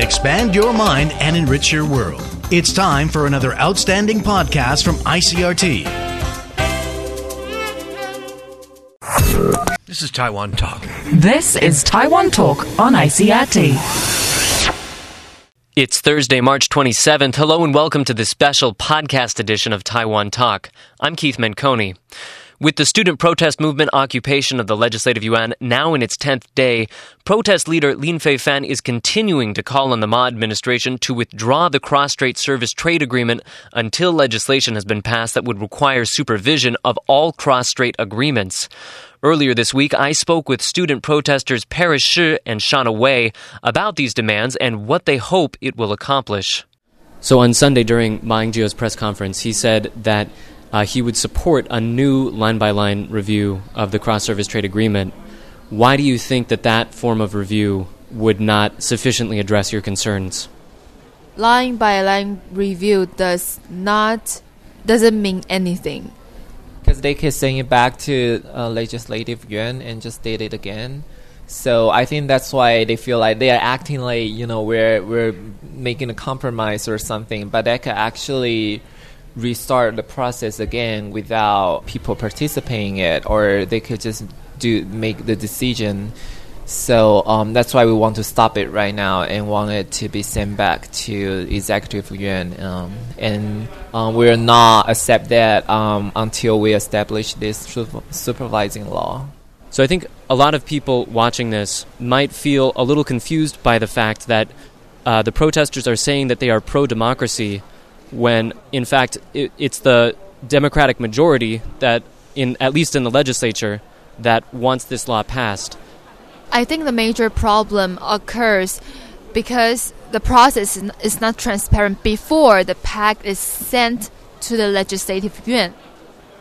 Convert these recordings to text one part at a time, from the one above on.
expand your mind, and enrich your world. It's time for another outstanding podcast from ICRT. This is Taiwan Talk. This is Taiwan Talk on ICRT. It's Thursday, March 27th. Hello and welcome to the special podcast edition of Taiwan Talk. I'm Keith Menconi. With the student protest movement occupation of the Legislative Yuan now in its 10th day, protest leader Lin Feifan is continuing to call on the Ma administration to withdraw the cross-strait service trade agreement until legislation has been passed that would require supervision of all cross-strait agreements. Earlier this week, I spoke with student protesters Paris Shi and Shawna Wei about these demands and what they hope it will accomplish. So on Sunday during Ma Ying-jeou's press conference, he said that uh, he would support a new line by line review of the cross service trade agreement. Why do you think that that form of review would not sufficiently address your concerns? Line by line review does not doesn't mean anything. Because they could send it back to uh, legislative yuan and just state it again. So I think that's why they feel like they are acting like you know we're we're making a compromise or something, but that could actually restart the process again without people participating in it, or they could just do make the decision. So um, that's why we want to stop it right now and want it to be sent back to executive yuan, um, and um, we will not accept that um, until we establish this supervising law. So I think a lot of people watching this might feel a little confused by the fact that uh, the protesters are saying that they are pro democracy when in fact it, it's the Democratic majority that, in at least in the legislature, that wants this law passed. I think the major problem occurs because the process is not transparent before the pact is sent to the legislative yuan.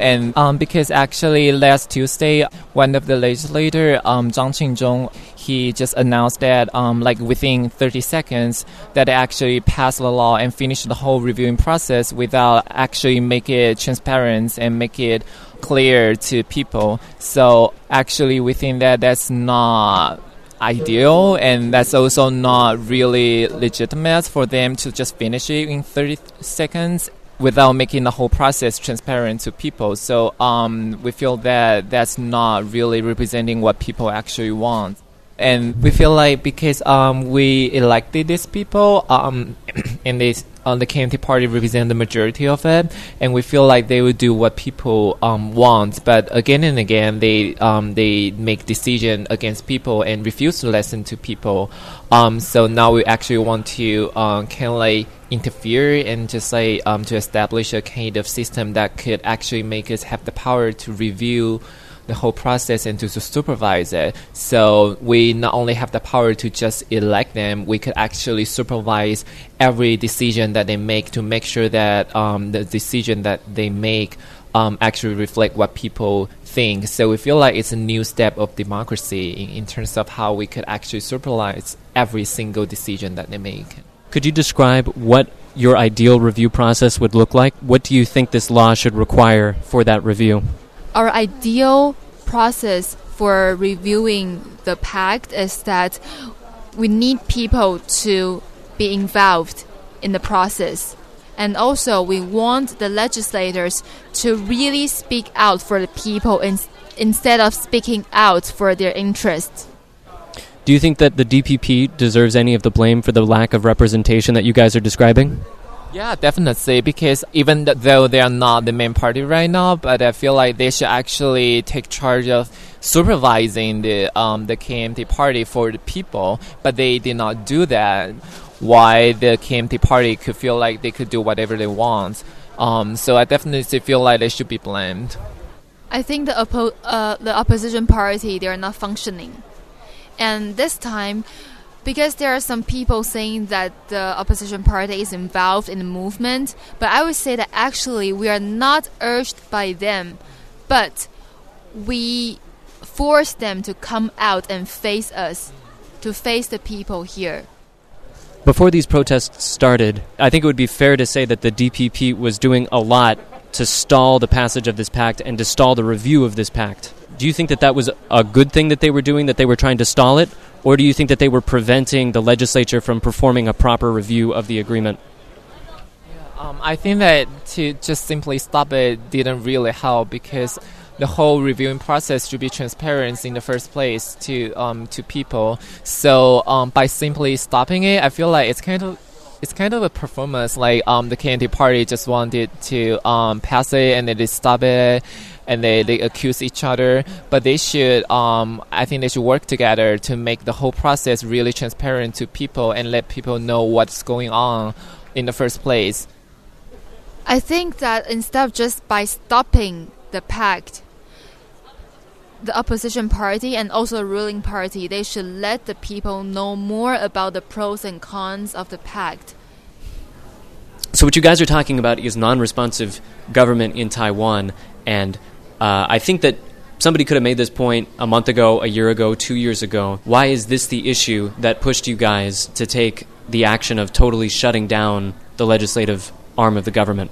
And um, because actually last Tuesday, one of the legislator, um, Zhang Qingzhong, he just announced that um, like within 30 seconds that actually passed the law and finished the whole reviewing process without actually make it transparent and make it clear to people. So actually within that, that's not ideal and that's also not really legitimate for them to just finish it in 30 seconds without making the whole process transparent to people. So um, we feel that that's not really representing what people actually want. And we feel like because um, we elected these people um, and they, uh, the KMT party represent the majority of it, and we feel like they would do what people um, want. But again and again, they um, they make decision against people and refuse to listen to people. Um, so now we actually want to uh, kind of like interfere and just like um, to establish a kind of system that could actually make us have the power to review the whole process and to, to supervise it. So we not only have the power to just elect them, we could actually supervise every decision that they make to make sure that um, the decision that they make um, actually reflect what people think. So we feel like it's a new step of democracy in, in terms of how we could actually supervise every single decision that they make. Could you describe what your ideal review process would look like? What do you think this law should require for that review? Our ideal process for reviewing the pact is that we need people to be involved in the process. And also, we want the legislators to really speak out for the people in, instead of speaking out for their interests. Do you think that the DPP deserves any of the blame for the lack of representation that you guys are describing? Yeah, definitely. Because even though they are not the main party right now, but I feel like they should actually take charge of supervising the um, the KMT party for the people. But they did not do that. Why the KMT party could feel like they could do whatever they want. Um, so I definitely feel like they should be blamed. I think the oppo- uh, the opposition party they are not functioning and this time, because there are some people saying that the opposition party is involved in the movement, but I would say that actually we are not urged by them, but we force them to come out and face us, to face the people here. Before these protests started, I think it would be fair to say that the DPP was doing a lot to stall the passage of this pact and to stall the review of this pact. Do you think that that was a good thing that they were doing, that they were trying to stall it? Or do you think that they were preventing the legislature from performing a proper review of the agreement? Um, I think that to just simply stop it didn't really help because the whole reviewing process should be transparent in the first place to um, to people. So um, by simply stopping it, I feel like it's kind of it's kind of a performance. Like um, the KMT party just wanted to um, pass it and then they stop it, and they, they accuse each other. But they should, um, I think they should work together to make the whole process really transparent to people and let people know what's going on in the first place. I think that instead of just by stopping the pact, the opposition party and also the ruling party, they should let the people know more about the pros and cons of the pact. So, what you guys are talking about is non responsive government in Taiwan. And uh, I think that somebody could have made this point a month ago, a year ago, two years ago. Why is this the issue that pushed you guys to take the action of totally shutting down the legislative arm of the government?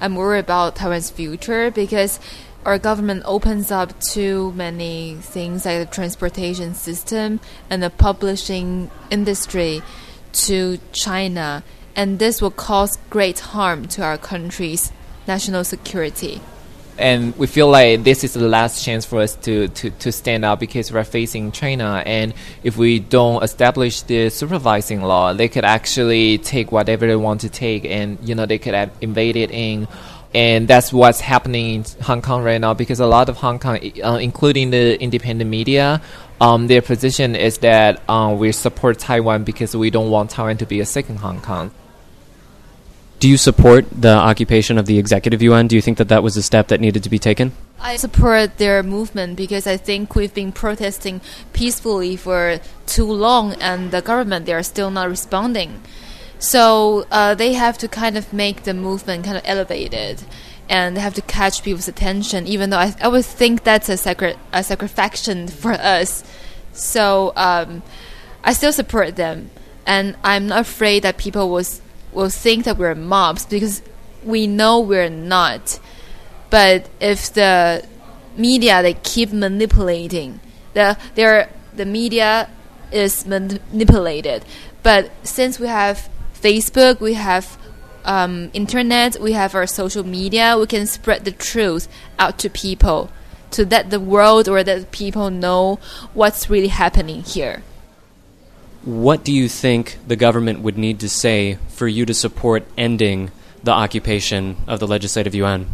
I'm worried about Taiwan's future because our government opens up too many things like the transportation system and the publishing industry to China, and this will cause great harm to our country's national security. And we feel like this is the last chance for us to, to, to stand out because we're facing China. And if we don't establish the supervising law, they could actually take whatever they want to take, and you know they could have invaded in and that's what's happening in Hong Kong right now because a lot of Hong Kong, uh, including the independent media, um, their position is that uh, we support Taiwan because we don't want Taiwan to be a second Hong Kong. Do you support the occupation of the executive yuan? Do you think that that was a step that needed to be taken? I support their movement because I think we've been protesting peacefully for too long, and the government they are still not responding. So uh, they have to kind of make the movement kind of elevated, and have to catch people's attention. Even though I, I would think that's a sacred a sacrification for us. So um, I still support them, and I'm not afraid that people will will think that we're mobs because we know we're not. But if the media they keep manipulating, the their the media is manipulated. But since we have Facebook, we have um, internet, we have our social media. We can spread the truth out to people to let the world or that people know what's really happening here. What do you think the government would need to say for you to support ending the occupation of the legislative yuan?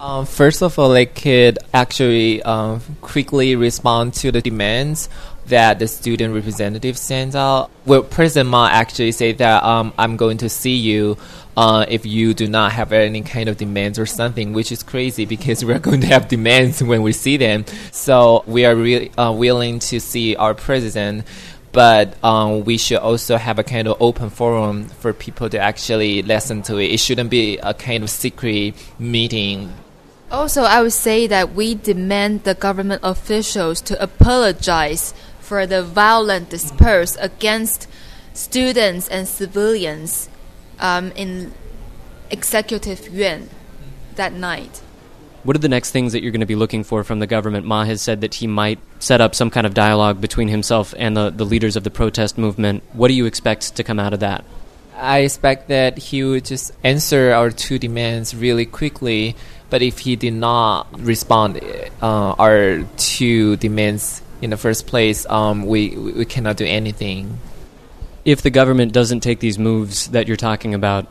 Um, first of all, they could actually um, quickly respond to the demands that the student representative sends out. Well, President Ma actually said that um, I'm going to see you uh, if you do not have any kind of demands or something, which is crazy because we're going to have demands when we see them. So we are really uh, willing to see our president. But um, we should also have a kind of open forum for people to actually listen to it. It shouldn't be a kind of secret meeting also, I would say that we demand the government officials to apologize for the violent dispersed against students and civilians um, in Executive Yuan that night. What are the next things that you're going to be looking for from the government? Ma has said that he might set up some kind of dialogue between himself and the, the leaders of the protest movement. What do you expect to come out of that? I expect that he would just answer our two demands really quickly. But if he did not respond uh, our two demands in the first place, um, we we cannot do anything. If the government doesn't take these moves that you're talking about,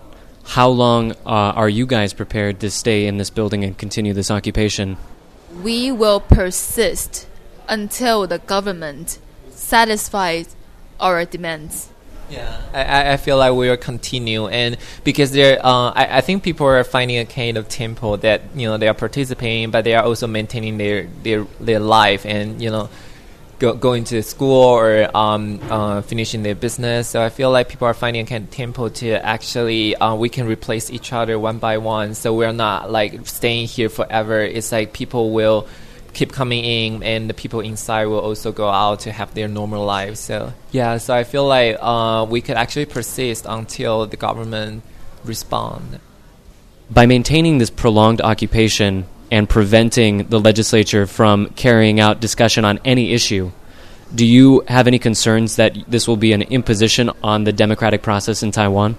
how long uh, are you guys prepared to stay in this building and continue this occupation? We will persist until the government satisfies our demands. Yeah, I, I feel like we will continue, and because there, uh, I, I think people are finding a kind of tempo that you know they are participating, but they are also maintaining their their their life, and you know, go, going to school or um, uh, finishing their business. So I feel like people are finding a kind of tempo to actually uh, we can replace each other one by one. So we're not like staying here forever. It's like people will keep coming in, and the people inside will also go out to have their normal lives. So yeah, so I feel like uh, we could actually persist until the government respond. By maintaining this prolonged occupation and preventing the legislature from carrying out discussion on any issue, Do you have any concerns that this will be an imposition on the democratic process in Taiwan?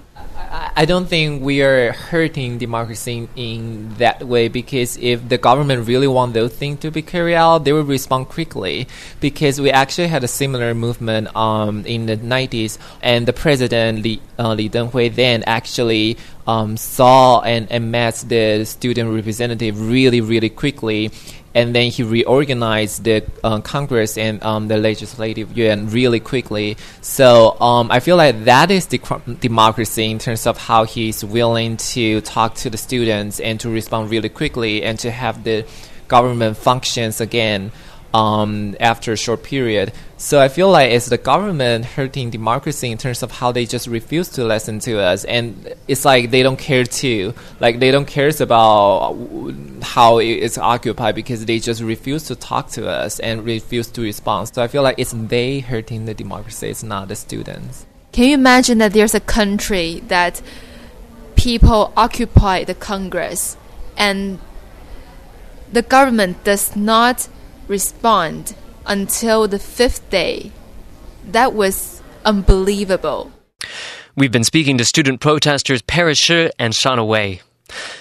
I don't think we are hurting democracy in that way because if the government really want those things to be carried out, they will respond quickly. Because we actually had a similar movement um, in the 90s, and the president Li, uh, Li Denghui then actually um, saw and, and met the student representative really, really quickly and then he reorganized the uh, Congress and um, the legislative yuan really quickly. So um, I feel like that is de- democracy in terms of how he's willing to talk to the students and to respond really quickly and to have the government functions again um, after a short period. So I feel like it's the government hurting democracy in terms of how they just refuse to listen to us, and it's like they don't care too. Like they don't care about how it's occupied because they just refuse to talk to us and refuse to respond. So I feel like it's they hurting the democracy. It's not the students. Can you imagine that there's a country that people occupy the Congress and the government does not respond until the fifth day. That was unbelievable. We've been speaking to student protesters Paris Shi and Shawna Wei.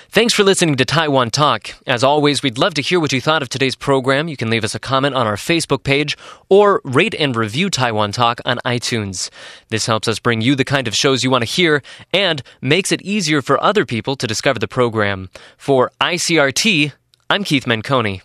Thanks for listening to Taiwan Talk. As always, we'd love to hear what you thought of today's program. You can leave us a comment on our Facebook page or rate and review Taiwan Talk on iTunes. This helps us bring you the kind of shows you want to hear and makes it easier for other people to discover the program. For ICRT, I'm Keith Menconi.